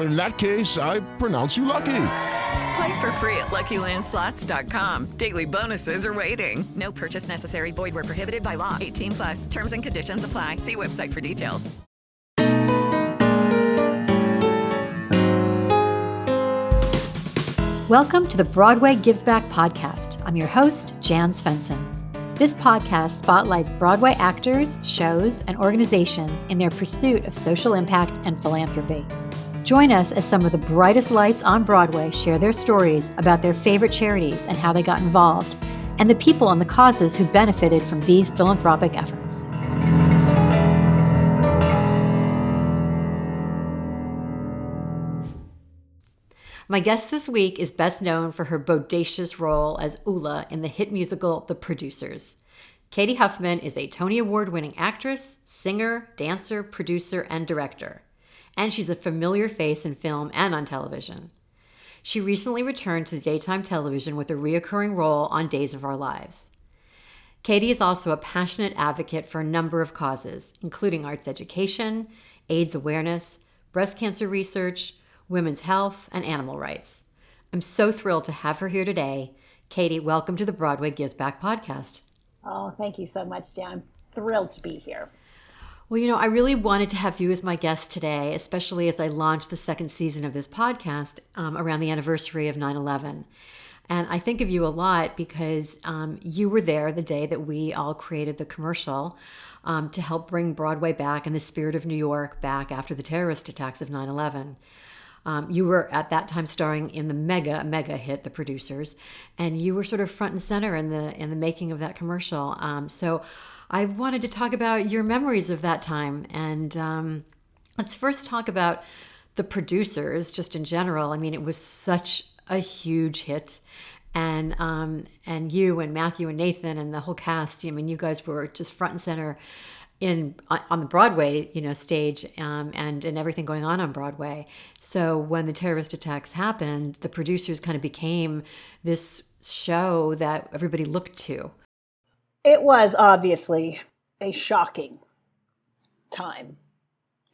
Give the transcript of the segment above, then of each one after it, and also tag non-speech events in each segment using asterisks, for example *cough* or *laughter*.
In that case, I pronounce you lucky. Play for free at LuckyLandSlots.com. Daily bonuses are waiting. No purchase necessary. Void where prohibited by law. 18 plus. Terms and conditions apply. See website for details. Welcome to the Broadway Gives Back podcast. I'm your host, Jan Svensson. This podcast spotlights Broadway actors, shows, and organizations in their pursuit of social impact and philanthropy. Join us as some of the brightest lights on Broadway share their stories about their favorite charities and how they got involved, and the people and the causes who benefited from these philanthropic efforts. My guest this week is best known for her bodacious role as Ulla in the hit musical The Producers. Cady Huffman is a Tony Award winning actress, singer, dancer, producer, and director. And she's a familiar face in film and on television. She recently returned to daytime television with a reoccurring role on Days of Our Lives. Cady is also a passionate advocate for a number of causes, including arts education, AIDS awareness, breast cancer research, women's health, and animal rights. I'm so thrilled to have her here today. Cady, welcome to the Broadway Gives Back podcast. Oh, thank you so much, Jan. I'm thrilled to be here. Well, you know, I really wanted to have you as my guest today, especially as I launched the second season of this podcast um, around the anniversary of 9 11. And I think of you a lot because um, you were there the day that we all created the commercial um, to help bring Broadway back and the spirit of New York back after the terrorist attacks of 9 11. Um, you were at that time starring in the mega mega hit The Producers, and you were sort of front and center in the in the making of that commercial. Um, so I wanted to talk about your memories of that time, and um, let's first talk about The Producers just in general. I mean, it was such a huge hit. And um, and you and Matthew and Nathan and the whole cast. I mean, you guys were just front and center in on the Broadway, you know, stage um, and and everything going on on Broadway. So when the terrorist attacks happened, the producers kind of became this show that everybody looked to. It was obviously a shocking time,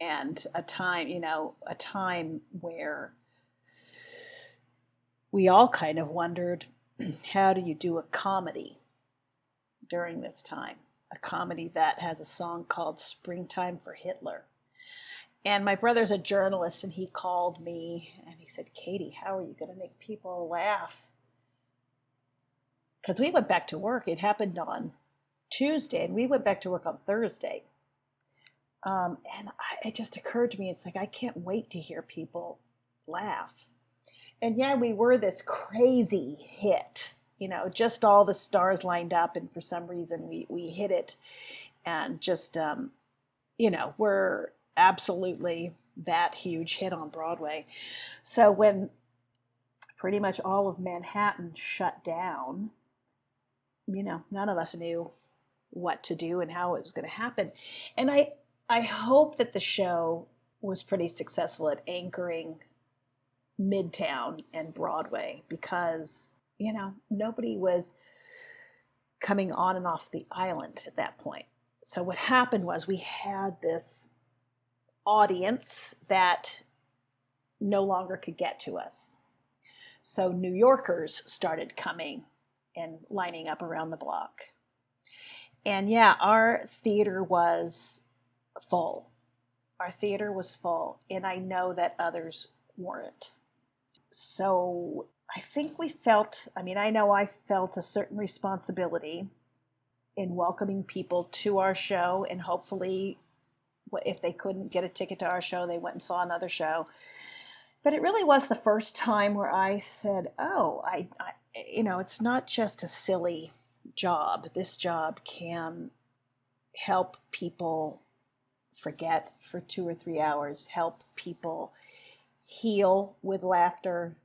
and a time, you know, a time where we all kind of wondered, *clears throat* how do you do a comedy during this time? A comedy that has a song called Springtime for Hitler. And my brother's a journalist, and he called me and he said, Cady, how are you going to make people laugh? Because we went back to work. It happened on Tuesday, and we went back to work on Thursday. Um, and I, it just occurred to me, it's like, I can't wait to hear people laugh. And yeah, we were this crazy hit you know, just all the stars lined up, and for some reason we we hit it, and just um, you know, we're absolutely that huge hit on Broadway. So when pretty much all of Manhattan shut down, you know, none of us knew what to do and how it was going to happen. And I I hope that the show was pretty successful at anchoring Midtown and Broadway because you know, nobody was coming on and off the island at that point. So what happened was we had this audience that no longer could get to us. So New Yorkers started coming and lining up around the block. And yeah, our theater was full. Our theater was full, and I know that others weren't. So I think we felt, I mean, I know I felt a certain responsibility in welcoming people to our show, and hopefully, if they couldn't get a ticket to our show, they went and saw another show. But it really was the first time where I said, "Oh, I, I you know, it's not just a silly job. This job can help people forget for two or three hours, help people heal with laughter.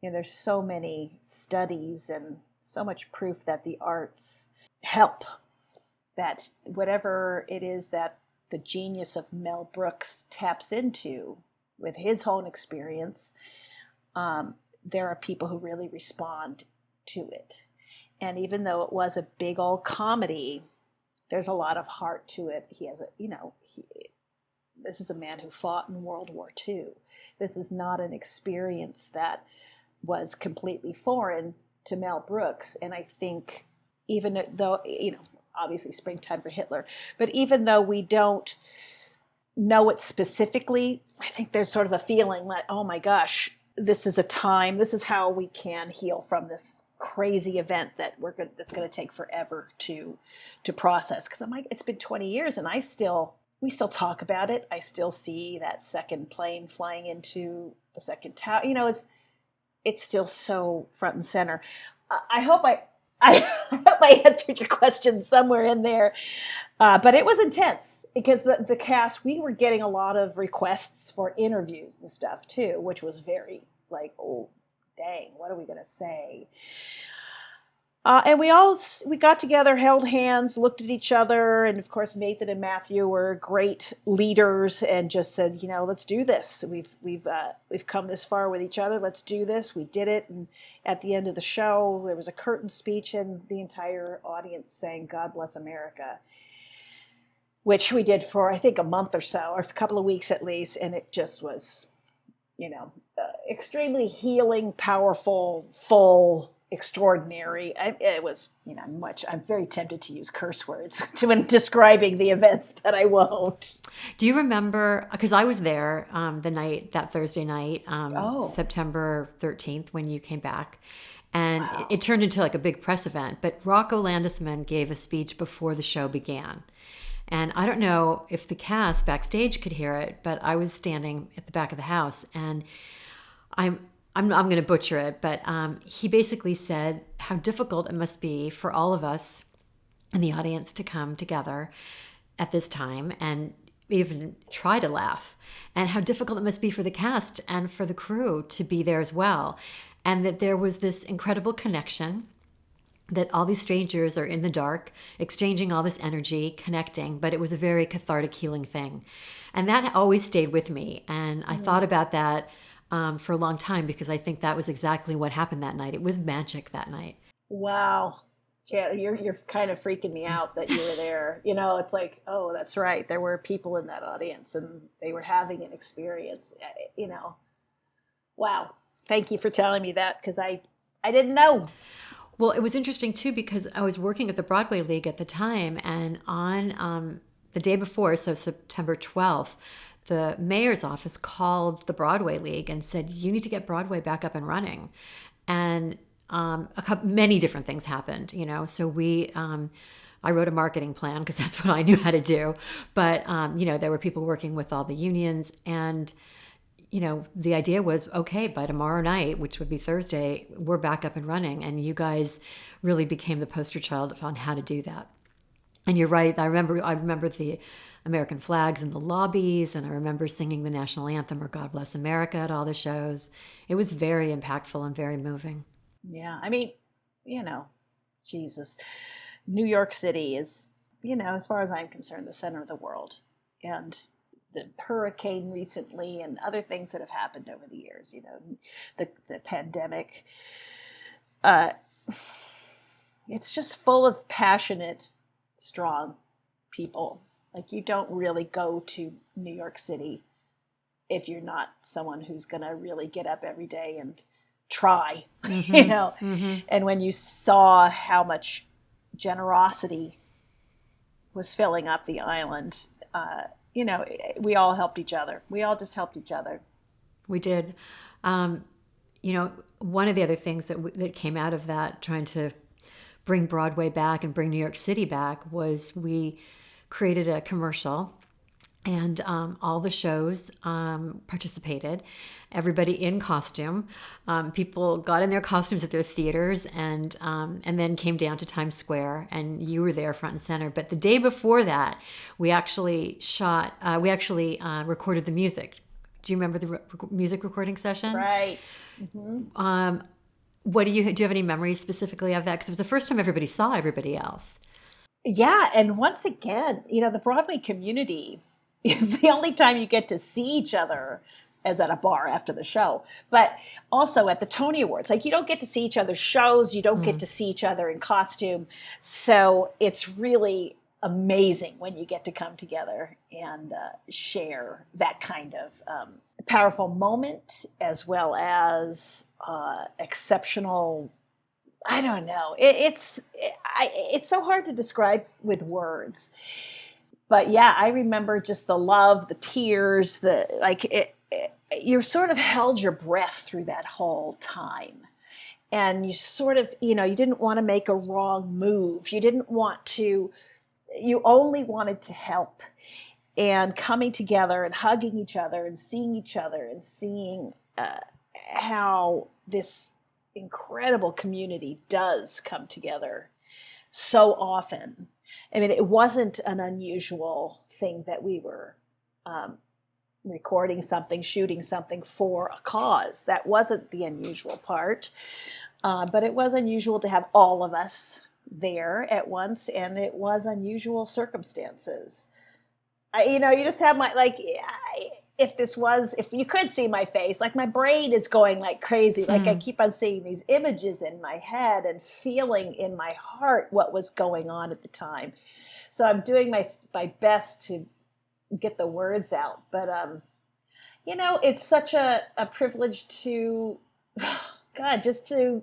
You know, there's so many studies and so much proof that the arts help. That whatever it is that the genius of Mel Brooks taps into with his own experience, um, there are people who really respond to it. And even though it was a big old comedy, there's a lot of heart to it. He has a, you know, he, this is a man who fought in World War II. This is not an experience that was completely foreign to Mel Brooks. And I think, even though, you know, obviously springtime for Hitler, but even though we don't know it specifically, I think there's sort of a feeling that, oh my gosh, this is a time, this is how we can heal from this crazy event that we're going that's going to take forever to to process because I'm like it's been 20 years and I still we still talk about it. I still see that second plane flying into the second tower. You know, it's it's still so front and center. I hope I *laughs* I hope I answered your question somewhere in there, uh, but it was intense because the the cast we were getting a lot of requests for interviews and stuff too, which was very like oh dang, what are we to say? Uh, and we all we got together, held hands, looked at each other, and of course Nathan and Matthew were great leaders, and just said, you know, let's do this. We've we've uh, we've come this far with each other. Let's do this. We did it, and at the end of the show, there was a curtain speech, and the entire audience sang "God Bless America," which we did for I think a month or so, or a couple of weeks at least, and it just was, you know, uh, extremely healing, powerful, full extraordinary. I, it was, you know, much. I'm very tempted to use curse words *laughs* when describing the events, but I won't. Do you remember? Because I was there um, the night that Thursday night, um, oh. September 13th, when you came back. And wow. it, it, turned into like a big press event. But Rocco Landesman gave a speech before the show began. And I don't know if the cast backstage could hear it, but I was standing at the back of the house and I'm I'm, I'm going to butcher it, but um, he basically said how difficult it must be for all of us in the audience to come together at this time and even try to laugh, and how difficult it must be for the cast and for the crew to be there as well. And that there was this incredible connection that all these strangers are in the dark, exchanging all this energy, connecting, but it was a very cathartic, healing thing. And that always stayed with me. And I mm-hmm. thought about that um, for a long time because I think that was exactly what happened that night. It was magic that night. Wow. Yeah, you're you're kind of freaking me out that you were there. You know, it's like, oh, that's right. There were people in that audience, and they were having an experience. Eh, you know, wow. Thank you for telling me that because I I didn't know. Well, it was interesting too because I was working at the Broadway League at the time, and on um, the day before, so September twelfth, the mayor's office called the Broadway League and said, "You need to get Broadway back up and running," and um, couple, many different things happened. You know, so we. Um, I wrote a marketing plan because *laughs* that's what I knew how to do. But um, you know, there were people working with all the unions, and you know, the idea was okay by tomorrow night, which would be Thursday, we're back up and running. And you guys really became the poster child on how to do that. And you're right. I remember. I remember the American flags in the lobbies, and I remember singing the national anthem or God Bless America at all the shows. It was very impactful and very moving. Yeah, I mean, you know, Jesus, New York City is, you know, as far as I'm concerned, the center of the world. And the hurricane recently and other things that have happened over the years, you know, the, the pandemic. Uh, it's just full of passionate, strong people like you don't really go to New York City if you're not someone who's going to really get up every day and try, *laughs* mm-hmm. you know. Mm-hmm. And when you saw how much generosity was filling up the island, uh, you know, we all helped each other. We all just helped each other. We did. Um, you know, one of the other things that w- that came out of that, trying to bring Broadway back and bring New York City back was we created a commercial and um, all the shows um, participated. Everybody in costume. Um, people got in their costumes at their theaters and um, and then came down to times square and you were there front and center. But the day before that we actually shot uh, we actually uh, recorded the music. Do you remember the re- music recording session? Right. Mm-hmm. um, what do you do you have any memories specifically of that? Because it was the first time everybody saw everybody else Yeah, and once again, you know, the Broadway community, *laughs* the only time you get to see each other is at a bar after the show, but also at the Tony Awards. Like, you don't get to see each other's shows, you don't get to see each other in costume. So it's really amazing when you get to come together and uh, share that kind of um, powerful moment as well as uh, exceptional I don't know. It, it's I, it's so hard to describe with words. But yeah, I remember just the love, the tears, the like. It, it, you sort of held your breath through that whole time, and you sort of you know you didn't want to make a wrong move. You didn't want to. You only wanted to help, and coming together and hugging each other and seeing each other and seeing uh, how this incredible community does come together so often. I mean, it wasn't an unusual thing that we were um, recording something, shooting something for a cause. That wasn't the unusual part. Uh, but it was unusual to have all of us there at once, and it was unusual circumstances. I, you know, you just have my, like, I, if this was if you could see my face like my brain is going like crazy. Like i keep on seeing these images in my head and feeling in my heart what was going on at the time. So i'm doing my my best to get the words out. But um you know it's such a, a privilege to *sighs* god just to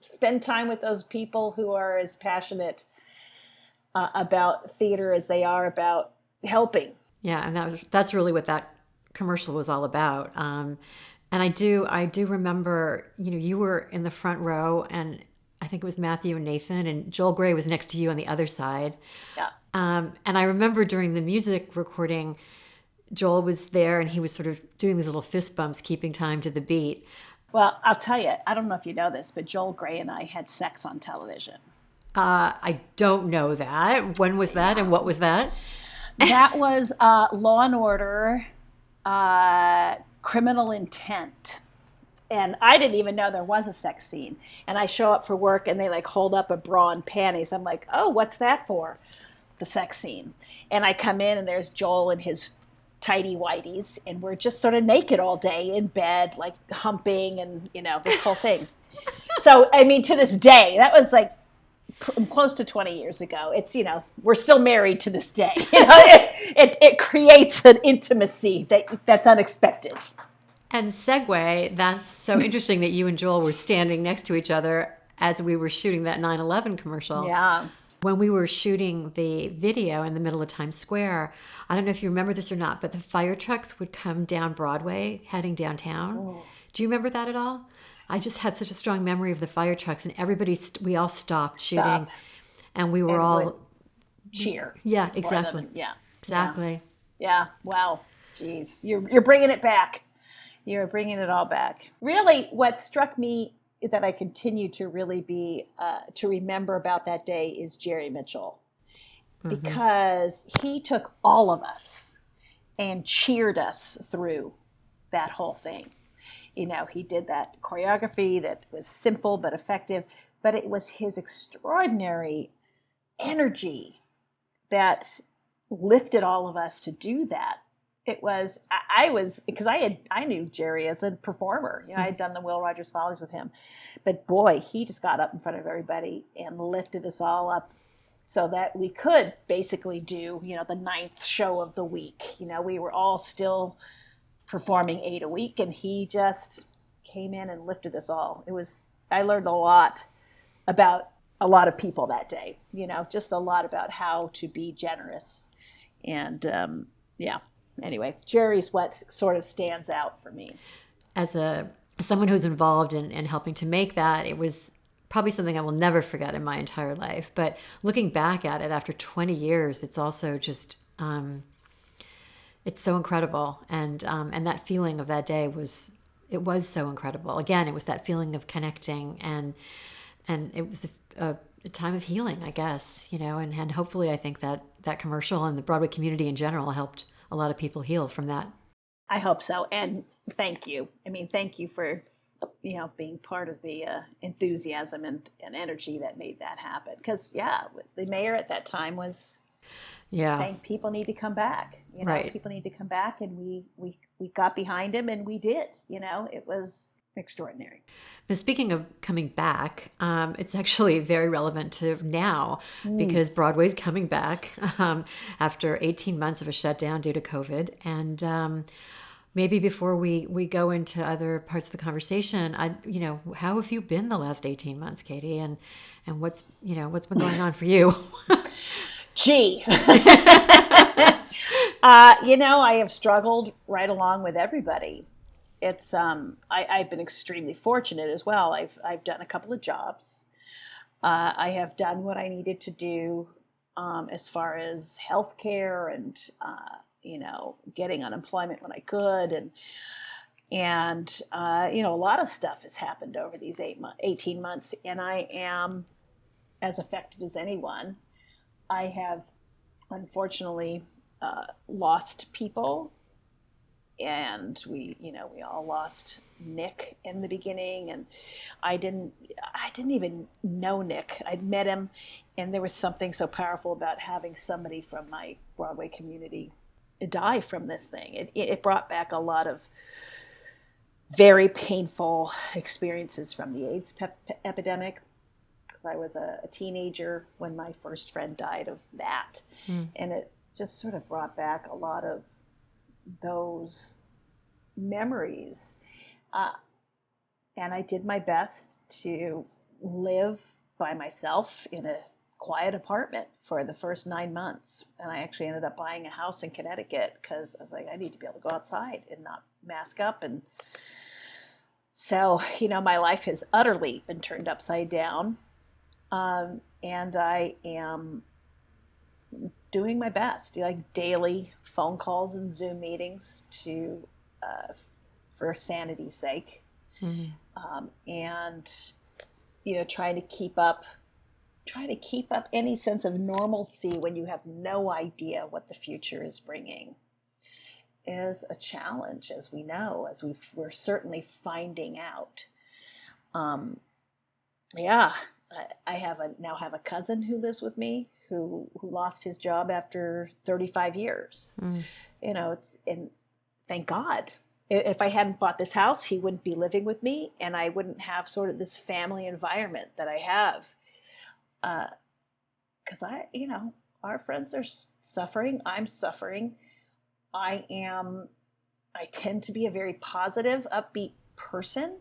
spend time with those people who are as passionate uh, about theater as they are about helping Yeah, and that was, that's really what that commercial was all about. Um, and I do I do remember, you know, you were in the front row, and I think it was Matthew and Nathan, and Joel Grey was next to you on the other side. Yeah. Um, and I remember during the music recording, Joel was there, and he was sort of doing these little fist bumps, keeping time to the beat. Well, I'll tell you, I don't know if you know this, but Joel Grey and I had sex on television. Uh, I don't know that. When was that, and what was that? That was uh, Law and Order, uh, Criminal Intent. And I didn't even know there was a sex scene. And I show up for work and they like hold up a bra and panties. I'm like, oh, what's that for? The sex scene. And I come in and there's Joel and his tidy whities and we're just sort of naked all day in bed, like humping and, you know, this whole thing. *laughs* so, I mean, to this day, that was like close to 20 years ago. It's, you know, we're still married to this day. *laughs* You know, it, it, it creates an intimacy that that's unexpected. And segue, that's so *laughs* interesting that you and Joel were standing next to each other as we were shooting that 9 11 commercial. Yeah. When we were shooting the video in the middle of Times Square, I don't know if you remember this or not, but the fire trucks would come down Broadway heading downtown. Oh. Do you remember that at all? I just had such a strong memory of the fire trucks, and everybody, st- we all stopped shooting, Stop. and we were And all, cheer. yeah, for them. exactly. Yeah. Exactly. Yeah. Wow. Jeez. You're, you're bringing it back. You're bringing it all back. Really, what struck me that I continue to really be, uh, to remember about that day is Jerry Mitchell. Because he took all of us and cheered us through that whole thing. You know, he did that choreography that was simple but effective, but it was his extraordinary energy that lifted all of us to do that. It was I I was because I had I knew Jerry as a performer. You know, I had mm-hmm. done the Will Rogers Follies with him, but boy, he just got up in front of everybody and lifted us all up so that we could basically do you know the ninth show of the week. You know, we were all still performing eight a week, and he just came in and lifted us all. It was I learned a lot about a lot of people that day. You know, just a lot about how to be generous, and um, yeah. Anyway, Jerry's what sort of stands out for me. as a someone who's involved in, in helping to make that, it was probably something I will never forget in my entire life. But looking back at it after 20 years, it's also just um, it's so incredible, and um, and that feeling of that day was it was so incredible. Again, it was that feeling of connecting, and and it was a, a, time of healing, I guess, you know, and and hopefully, I think that that commercial and the Broadway community in general helped a lot of people heal from that. I hope so, and thank you. I mean, thank you for you know being part of the uh, enthusiasm and, and energy that made that happen because yeah the mayor at that time was yeah saying people need to come back you know Right. people need to come back and we we we got behind him and we did you know it was extraordinary But speaking of coming back, um, it's actually very relevant to now because Broadway's coming back *laughs* um, after 18 months of a shutdown due to COVID. And um, maybe before we, we go into other parts of the conversation, I, you know, how have you been the last 18 months, Cady? And and what's you know what's been going on for you? *laughs* *laughs* gee. *laughs* Uh, you know i have struggled right along with everybody. It's um, I, i've been extremely fortunate as well. I've, I've done a couple of jobs. Uh, i have done what i needed to do um, as far as healthcare and uh, you know getting unemployment when i could and and uh, you know a lot of stuff has happened over these eight mo- 18 months and i am as affected as anyone I have unfortunately uh, lost people, and we, you know, we all lost Nick in the beginning, and I didn't, I didn't even know Nick. I'd met him, and there was something so powerful about having somebody from my Broadway community die from this thing. It, it brought back a lot of very painful experiences from the AIDS epidemic. I was a, a teenager when my first friend died of that. And it just sort of brought back a lot of those memories. Uh, and I did my best to live by myself in a quiet apartment for the first nine months. And I actually ended up buying a house in Connecticut because I was like, I need to be able to go outside and not mask up. And so, you know, my life has utterly been turned upside down um, and I am doing my best, like daily phone calls and Zoom meetings to uh, for sanity's sake, um, and you know, trying to keep up, trying to keep up any sense of normalcy when you have no idea what the future is bringing is a challenge, as we know, as we we're certainly finding out. Um, yeah, I- I have a now have a cousin who lives with me who who lost his job after 35 years. Mm. You know, it's and thank God. If I hadn't bought this house, he wouldn't be living with me, and I wouldn't have sort of this family environment that I have. Uh, because I, you know, our friends are suffering. I'm suffering. I am. I tend to be a very positive, upbeat person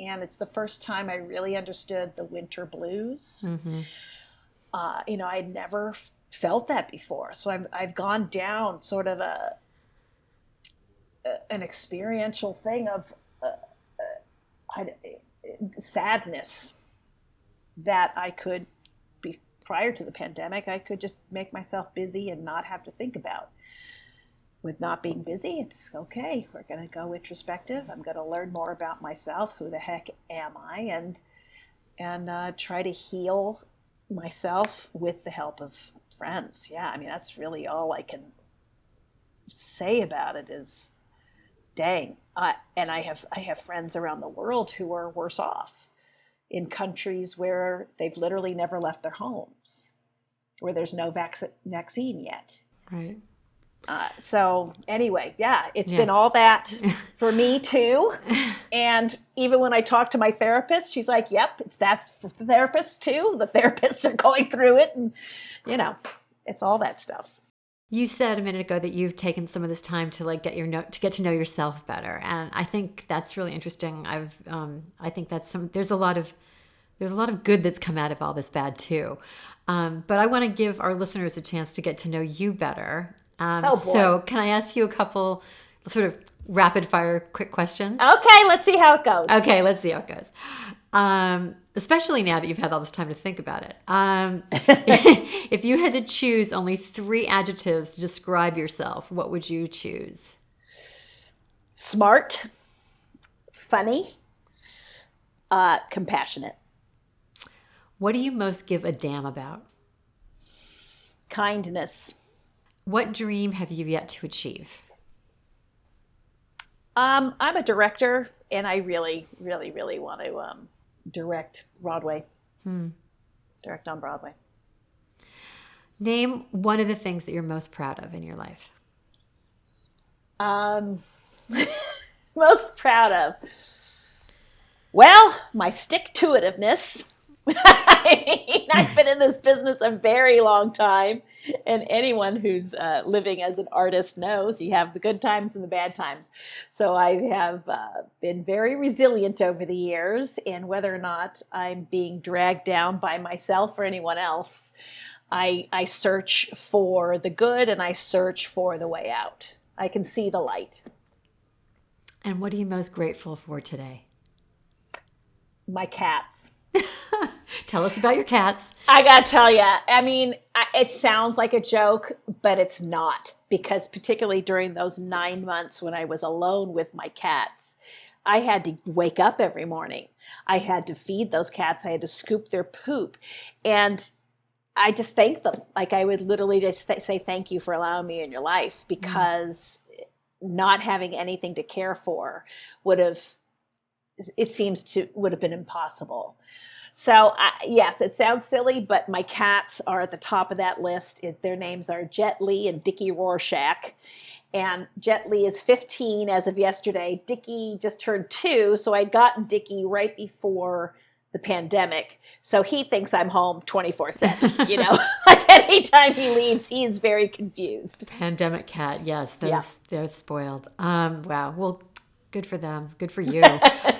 and it's the first time I really understood the winter blues. Uh, you know, I'd never felt that before, so I've I've gone down sort of a, a an experiential thing of uh, uh, sadness that I could be prior to the pandemic. I could just make myself busy and not have to think about with not being busy, it's okay. We're going to go introspective. I'm going to learn more about myself. Who the heck am I? And and uh, try to heal myself with the help of friends. Yeah, I mean that's really all I can say about it. Is dang, I, and I have I have friends around the world who are worse off in countries where they've literally never left their homes, where there's no vac- vaccine yet. right. Uh, so anyway, yeah, it's Yeah. been all that *laughs* for me too. And even when I talk to my therapist, she's like, "Yep, it's that's for the therapists too. The therapists are going through it, and you know, it's all that stuff." You said a minute ago that you've taken some of this time to like get your know to get to know yourself better, and I think that's really interesting. I've um, I think that's some. There's a lot of there's a lot of good that's come out of all this bad too. Um, but I want to give our listeners a chance to get to know you better. Um, Oh, boy. So can I ask you a couple sort of rapid fire quick questions? Okay, let's see how it goes. Okay, let's see how it goes. Um, especially now that you've had all this time to think about it. Um, *laughs* *laughs* if you had to choose only three adjectives to describe yourself, what would you choose? Smart, funny, uh, compassionate. What do you most give a damn about? Kindness. What dream have you yet to achieve? Um, I'm a director, and I really, really, really want to um, direct Broadway. Hmm. Direct on Broadway. Name one of the things that you're most proud of in your life. Um, *laughs* most proud of. Well, my stick to itiveness. I *laughs* mean, I've been in this business a very long time, and anyone who's uh, living as an artist knows you have the good times and the bad times. So I have uh, been very resilient over the years, and whether or not I'm being dragged down by myself or anyone else, I, I search for the good and I search for the way out. I can see the light. And what are you most grateful for today? My cats. Tell us about your cats. I gotta tell you, I mean, it sounds like a joke, but it's not. Because, particularly during those nine months when I was alone with my cats, I had to wake up every morning. I had to feed those cats, I had to scoop their poop. And I just thank them. Like, I would literally just say, Thank you for allowing me in your life because mm. not having anything to care for would have it seems to would have been impossible. So yes, it sounds silly, but my cats are at the top of that list. It, their names are Jet Li and Dickie Rorschach. And Jet Li is 15 as of yesterday. Dickie just turned two, so I'd gotten Dickie right before the pandemic. So he thinks I'm home 24 7. *laughs* You know, *laughs* like anytime he leaves, he's very confused. Pandemic cat, yes, those, yeah. they're spoiled. Um, wow. Well, good for them. Good for you. *laughs*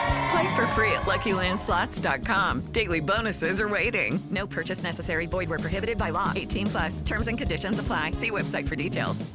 Play for free at LuckyLandSlots.com. Daily bonuses are waiting. No purchase necessary. Void were prohibited by law. 18 plus. Terms and conditions apply. See website for details.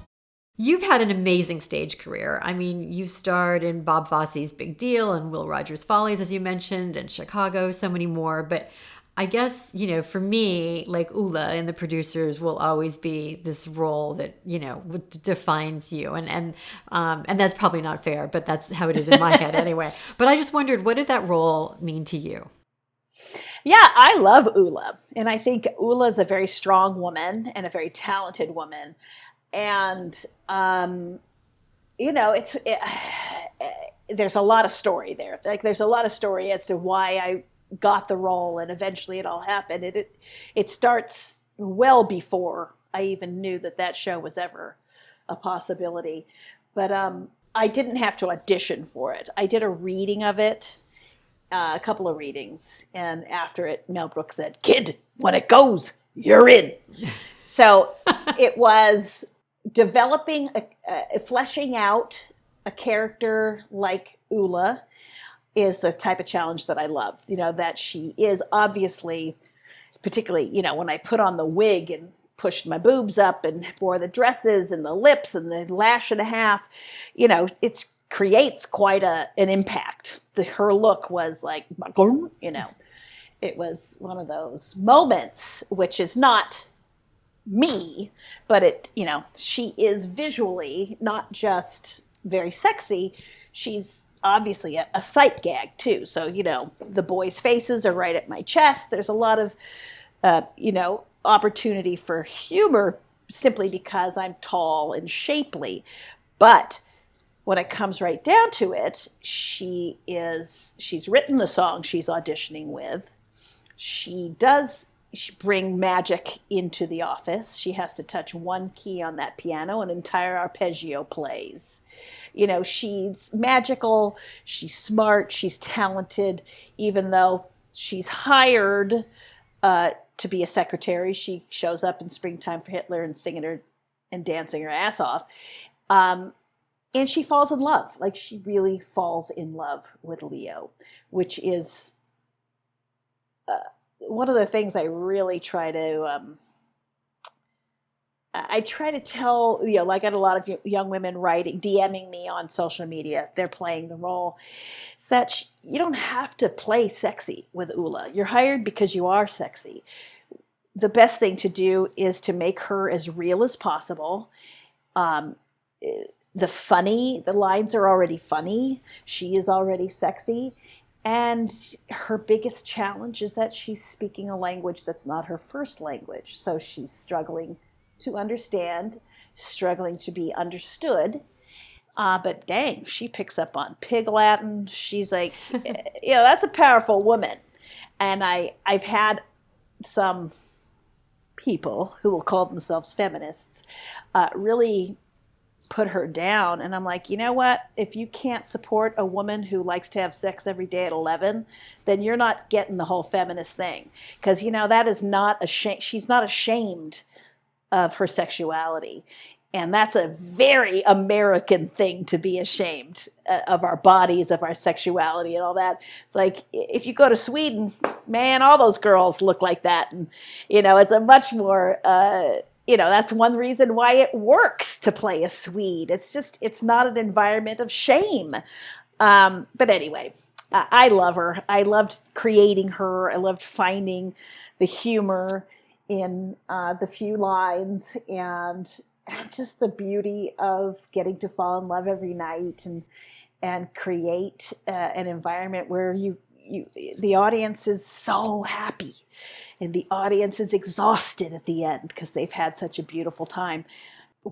You've had an amazing stage career. I mean, you've starred in Bob Fosse's Big Deal and Will Rogers Follies, as you mentioned, and Chicago, so many more. But I guess, you know, for me, like Ulla and the producers will always be this role that, you know, defines you. And, and, um, and that's probably not fair, but that's how it is in my head *laughs* anyway. But I just wondered, what did that role mean to you? Yeah, I love Ulla. And I think Ulla is a very strong woman and a very talented woman. And, um, you know, it's, it, *sighs* there's a lot of story there. Like, there's a lot of story as to why I got the role and eventually it all happened. It, it, it starts well before I even knew that that show was ever a possibility. But um, I didn't have to audition for it. I did a reading of it, uh, a couple of readings, and after it, Mel Brooks said, "Kid, when it goes, you're in." so *laughs* it was developing, a, a, fleshing out a character like Ulla is the type of challenge that I love. You know, that she is obviously, particularly, you know, when I put on the wig and pushed my boobs up and wore the dresses and the lips and the lash and a half, you know, it creates quite a an impact. The, her look was like, you know, it was one of those moments, which is not me, but it, you know, she is visually not just very sexy, she's obviously a, a sight gag too. So, you know, the boys' faces are right at my chest. There's a lot of, uh, you know, opportunity for humor simply because I'm tall and shapely. But when it comes right down to it, she is she's written the song she's auditioning with. She does bring magic into the office. She has to touch one key on that piano, an entire arpeggio plays. You know, she's magical, she's smart, she's talented, even though she's hired uh, to be a secretary. She shows up in springtime for Hitler and singing her and dancing her ass off. Um, and she falls in love. Like she really falls in love with Leo, which is uh, one of the things I really try to. Um, I try to tell, you know, like I got a lot of young women writing, DMing me on social media. They're playing the role. Is that you don't have to play sexy with Ulla. You're hired because you are sexy. The best thing to do is to make her as real as possible. Um, eh, the funny, the lines are already funny. She is already sexy. And her biggest challenge is that she's speaking a language that's not her first language. So she's struggling to understand, struggling to be understood. Uh, but dang, she picks up on pig Latin. She's like, *laughs* eh, you know, that's a powerful woman. And I, I've had some people who will call themselves feminists uh, really put her down. And I'm like, you know what? If you can't support a woman who likes to have sex every day at 11, then you're not getting the whole feminist thing. Because, you know, that is not a shame. She's not ashamed of her sexuality. And that's a very American thing to be ashamed uh, of our bodies, of our sexuality, and all that. It's like if you go to Sweden, man, all those girls look like that. And, you know, it's a much more. Uh, you know that's one reason why it works to play a swede it's just it's not an environment of shame um, but anyway i love her i loved creating her i loved finding the humor in uh, the few lines and just the beauty of getting to fall in love every night and and create uh, an environment where you you the audience is so happy and the audience is exhausted at the end because they've had such a beautiful time.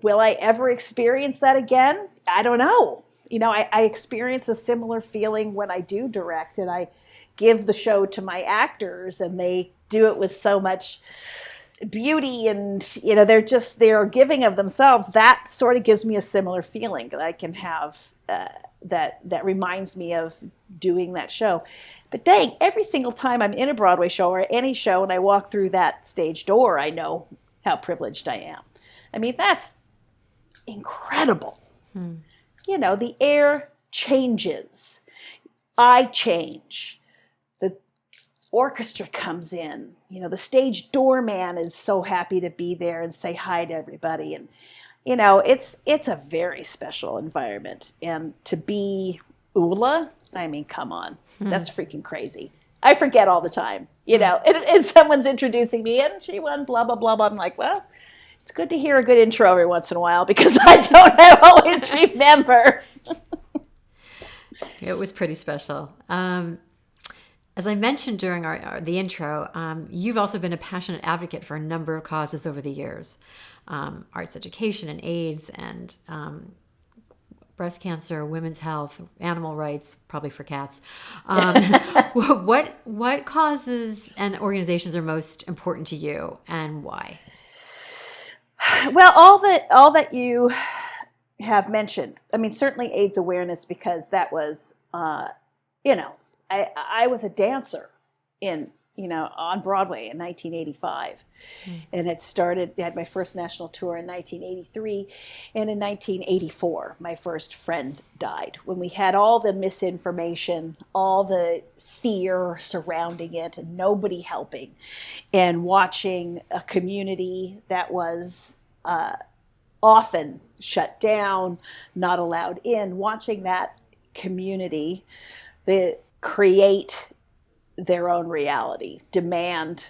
Will I ever experience that again? I don't know. You know, I, I experience a similar feeling when I do direct and I give the show to my actors and they do it with so much beauty and you know they're just they're giving of themselves that sort of gives me a similar feeling that i can have uh, that that reminds me of doing that show but dang, every single time I'm in a Broadway show or any show and I walk through that stage door, I know how privileged I am. I mean, that's incredible. Hmm. You know, the air changes, I change, orchestra comes in. You know, the stage doorman is so happy to be there and say hi to everybody. And, you know, it's it's a very special environment. And to be Ulla, I mean, come on. Hmm. That's freaking crazy. I forget all the time, you know, *laughs* and, and, someone's introducing me and she won blah, blah, blah, blah. I'm like, well, it's good to hear a good intro every once in a while because I *laughs* don't always remember. *laughs* it was pretty special. Um, as I mentioned during our, our the intro, um, you've also been a passionate advocate for a number of causes over the years, um, arts education and AIDS and um, breast cancer, women's health, animal rights, probably for cats. Um, *laughs* what what causes and organizations are most important to you, and why? Well, all that all that you have mentioned. I mean, certainly AIDS awareness because that was, uh, you know, I I was a dancer in you know, on Broadway in 1985. Mm. And it started, I had my first national tour in 1983. And in 1984, my first friend died. When we had all the misinformation, all the fear surrounding it, and nobody helping, and watching a community that was uh, often shut down, not allowed in, watching that community the create their own reality, demand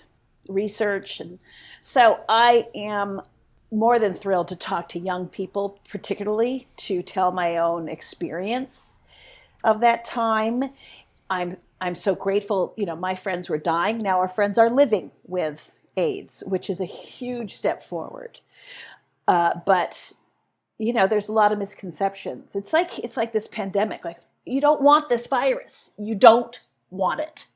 research. And so I am more than thrilled to talk to young people, particularly to tell my own experience of that time. I'm I'm so grateful, you know, my friends were dying. Now our friends are living with AIDS, which is a huge step forward. Uh, but you know, there's a lot of misconceptions. It's like it's like this pandemic. Like you don't want this virus. You don't want it.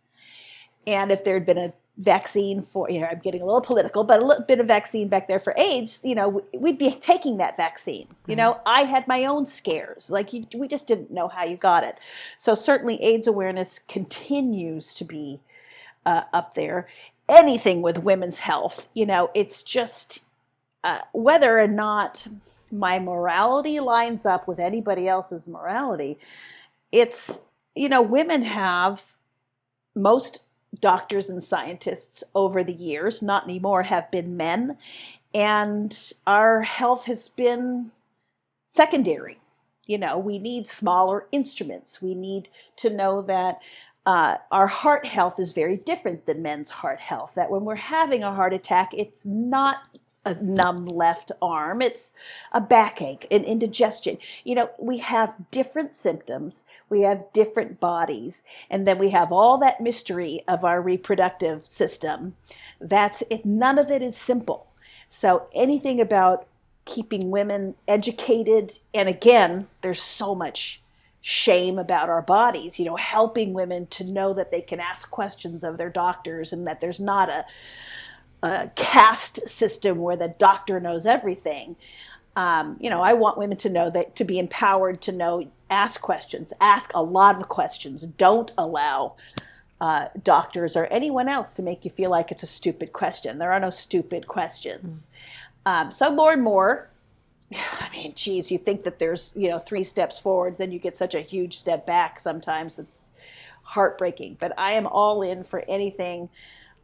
And if there had been a vaccine for, you know, I'm getting a little political, but a little bit of vaccine back there for AIDS, you know, we'd be taking that vaccine. You know, I had my own scares. Like you, we just didn't know how you got it. So certainly AIDS awareness continues to be uh, up there. Anything with women's health, you know, it's just uh, whether or not my morality lines up with anybody else's morality, it's, you know, women have most doctors and scientists over the years, not anymore, have been men. And our health has been secondary. You know, we need smaller instruments. We need to know that uh, our heart health is very different than men's heart health. That when we're having a heart attack, it's not a numb left arm, it's a backache, an indigestion. You know, we have different symptoms, we have different bodies, and then we have all that mystery of our reproductive system. That's it, none of it is simple. So anything about keeping women educated, and again, there's so much shame about our bodies, you know, helping women to know that they can ask questions of their doctors and that there's not a a caste system where the doctor knows everything. Um, you know, I want women to know that to be empowered to know, ask questions, ask a lot of questions. Don't allow uh, doctors or anyone else to make you feel like it's a stupid question. There are no stupid questions. Mm. Um, so more and more, *sighs* I mean, geez, you think that there's you know three steps forward, then you get such a huge step back. Sometimes it's heartbreaking. But I am all in for anything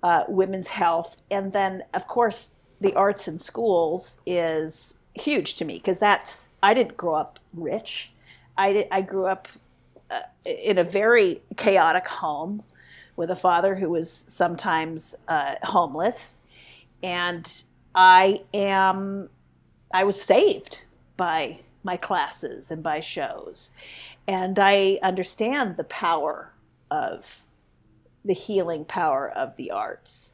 uh, women's health. And then, of course, the arts in schools is huge to me because that's, I didn't grow up rich. I, did, I grew up uh, in a very chaotic home with a father who was sometimes uh, homeless. And I am, I was saved by my classes and by shows. And I understand the power of the healing power of the arts.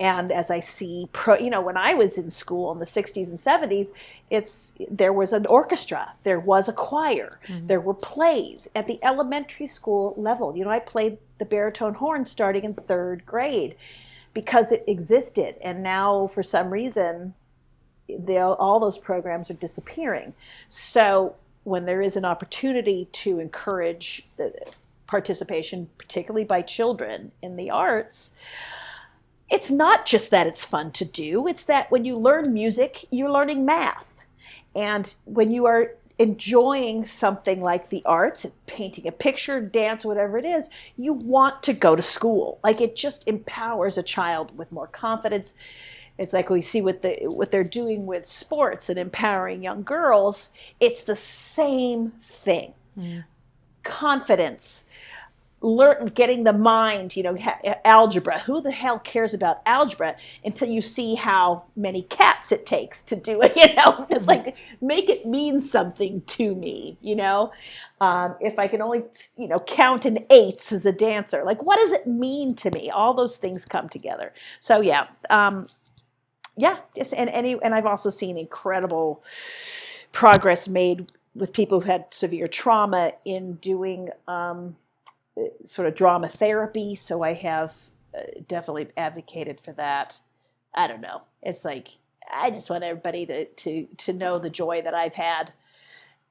And as I see, pro, you know, when I was in school in the 60s and 70s, it's there was an orchestra, there was a choir, mm-hmm. there were plays at the elementary school level. You know, I played the baritone horn starting in third grade because it existed. And now, for some reason, all those programs are disappearing. So when there is an opportunity to encourage the, participation, particularly by children in the arts, it's not just that it's fun to do, it's that when you learn music, you're learning math. And when you are enjoying something like the arts, painting a picture, dance, whatever it is, you want to go to school. Like it just empowers a child with more confidence. It's like we see what the what they're doing with sports and empowering young girls. It's the same thing. Mm. Confidence, learn getting the mind you know algebra. Who the hell cares about algebra until you see how many cats it takes to do it *laughs* you know? It's like make it mean something to me you know? Um, if i can only you know count in eights as a dancer like what does it mean to me? All those things come together. So yeah um, yeah yes, and any and i've also seen incredible progress made with people who had severe trauma in doing um, sort of drama therapy. So I have uh, definitely advocated for that. I don't know. It's like I just want everybody to to to know the joy that I've had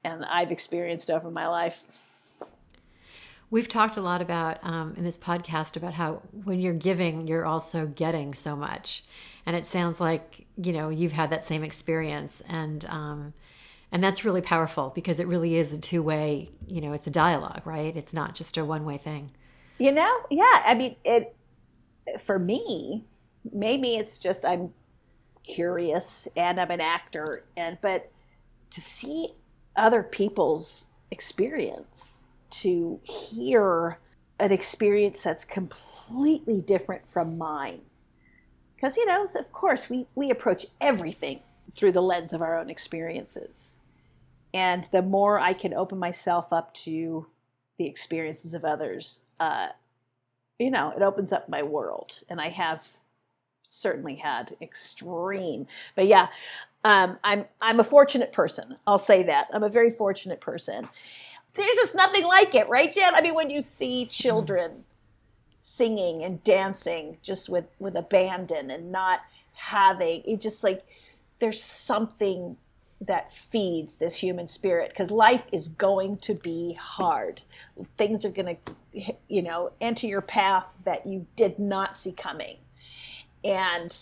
and I've experienced over my life. We've talked a lot about um, in this podcast about how when you're giving, you're also getting so much, and it sounds like you know you've had that same experience, and um, and that's really powerful because it really is a two-way you know it's a dialogue right? It's not just a one-way thing. You know yeah i mean it for me maybe it's just i'm curious and i'm an actor and but to see other people's experience to hear an experience that's completely different from mine. Because you know of course we we approach everything through the lens of our own experiences and the more I can open myself up to the experiences of others, uh, you know, it opens up my world. And I have certainly had extreme, but yeah, Um, I'm I'm a fortunate person. I'll say that. I'm a very fortunate person. There's just nothing like it, right, Jen? I mean, when you see children singing and dancing just with with abandon and not having it, just like there's something that feeds this human spirit because life is going to be hard. Things are going to, you know, enter your path that you did not see coming. And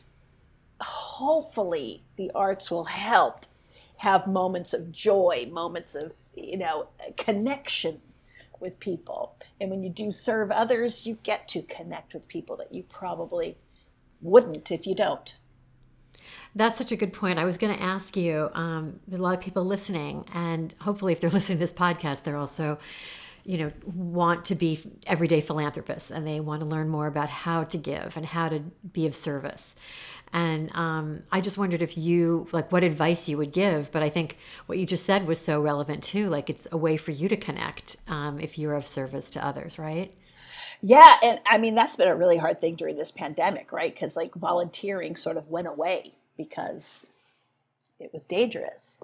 hopefully the arts will help have moments of joy, moments of, you know, connection with people. And when you do serve others, you get to connect with people that you probably wouldn't if you don't. That's such a good point. I was going to ask you. Um, there's a lot of people listening, and hopefully, if they're *laughs* listening to this podcast, they're also, you know, want to be everyday philanthropists, and they want to learn more about how to give and how to be of service. And um, I just wondered if you like what advice you would give. But I think what you just said was so relevant too. Like it's a way for you to connect um, if you're of service to others, right? Yeah, and I mean that's been a really hard thing during this pandemic, right? Because like volunteering sort of went away because it was dangerous.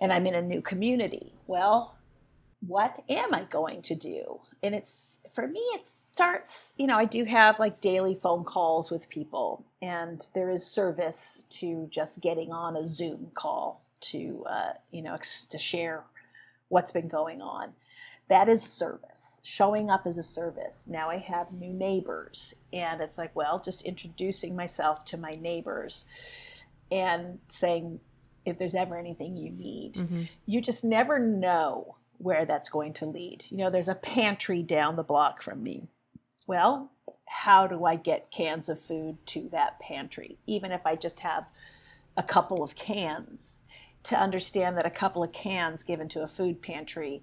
And I'm in a new community. Well, what am I going to do? And it's for me, it starts, you know, I do have like daily phone calls with people, and there is service to just getting on a Zoom call to, uh, you know, to share what's been going on. That is service. Showing up as a service. Now I have new neighbors, and it's like, well, just introducing myself to my neighbors and saying, if there's ever anything you need, mm-hmm. you just never know where that's going to lead. You know, there's a pantry down the block from me. Well, how do I get cans of food to that pantry? Even if I just have a couple of cans, to understand that a couple of cans given to a food pantry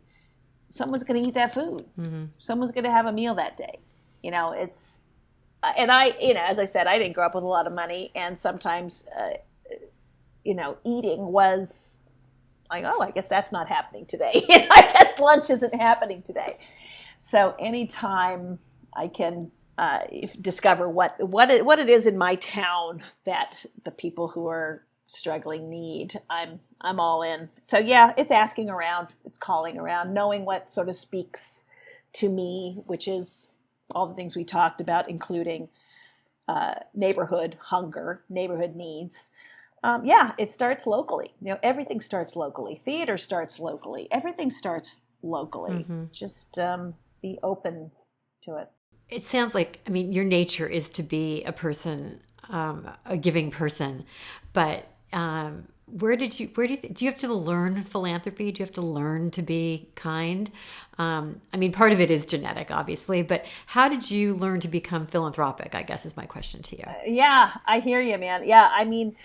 someone's going to eat that food. Mm-hmm. Someone's going to have a meal that day. You know, it's, uh, and I, you know, as I said, I didn't grow up with a lot of money, and sometimes, uh, you know, eating was like, oh, I guess that's not happening today. *laughs* I guess lunch isn't happening today. So anytime I can uh, discover what what it, what it is in my town that the people who are struggling need i'm i'm all in. So yeah it's asking around it's calling around knowing what sort of speaks to me which is all the things we talked about including uh, neighborhood hunger neighborhood needs. Um, yeah it starts locally. You know everything starts locally. Theater starts locally. Everything starts locally. Mm-hmm. just um, be open to it. It sounds like i mean your nature is to be a person um, a giving person but um, where did you where do you do you have to learn philanthropy? Do you have to learn to be kind? Um, i mean part of it is genetic obviously but how did you learn to become philanthropic i guess is my question to you. Uh, yeah i hear you man. Yeah i mean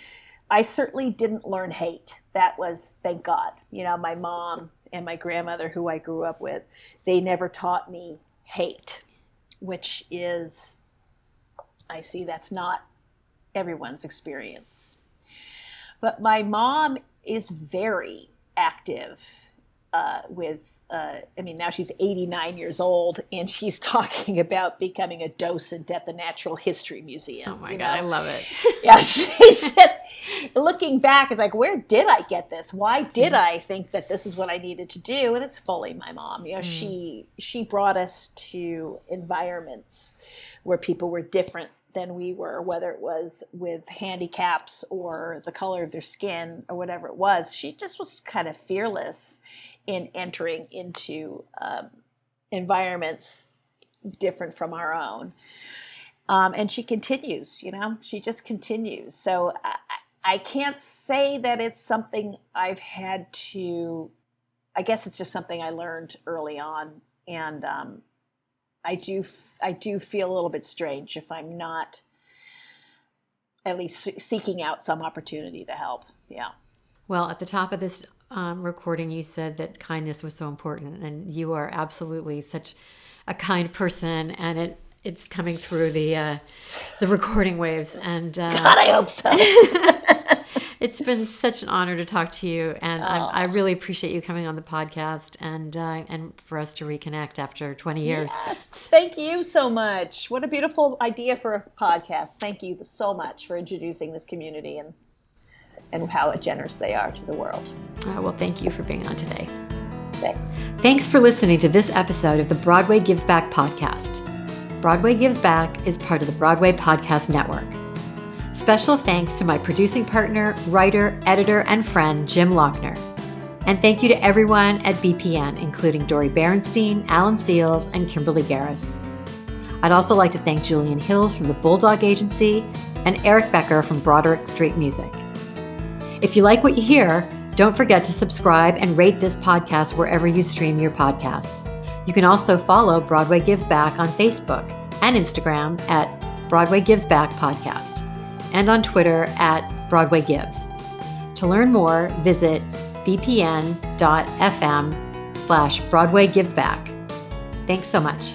i certainly didn't learn hate. That was thank god. You know my mom and my grandmother who i grew up with they never taught me hate which is i see that's not everyone's experience but my mom is very active uh, with. Uh, I mean, now she's 89 years old, and she's *laughs* talking about becoming a docent at the Natural History Museum. Oh my god, know? I love it. *laughs* yeah, she says, looking back, it's like, where did I get this? Why did mm. I think that this is what I needed to do? And it's fully my mom. You know, mm. she she brought us to environments where people were different than we were, whether it was with handicaps or the color of their skin or whatever it was. She just was kind of fearless in entering into um, environments different from our own. Um, and she continues, you know, she just continues. So I, I can't say that it's something I've had to, I guess it's just something I learned early on. And um, I do I do feel a little bit strange if I'm not at least seeking out some opportunity to help. Yeah. Well, at the top of this um, recording, you said that kindness was so important, and you are absolutely such a kind person, and it it's coming through the uh, the recording waves. And uh, God, I hope so. *laughs* it's been such an honor to talk to you, and oh. i really appreciate you coming on the podcast and uh, and for us to reconnect after 20 years. Yes, thank you so much. What a beautiful idea for a podcast. Thank you so much for introducing this community and and how generous they are to the world. Uh, well, thank you for being on today. Thanks. Thanks for listening to this episode of the Broadway Gives Back podcast. Broadway Gives Back is part of the Broadway Podcast Network. Special thanks to my producing partner, writer, editor, and friend, Jim Lochner. And thank you to everyone at BPN, including Dori Berinstein, Alan Seales, and Kimberly Garris. I'd also like to thank Julian Hills from the Bulldog Agency and Eric Becker from Broderick Street Music. If you like what you hear, don't forget to subscribe and rate this podcast wherever you stream your podcasts. You can also follow Broadway Gives Back on Facebook and Instagram at Broadway Gives Back Podcast and on Twitter at Broadway Gives. To learn more, visit bpn.fm slash Broadway Gives Back. Thanks so much.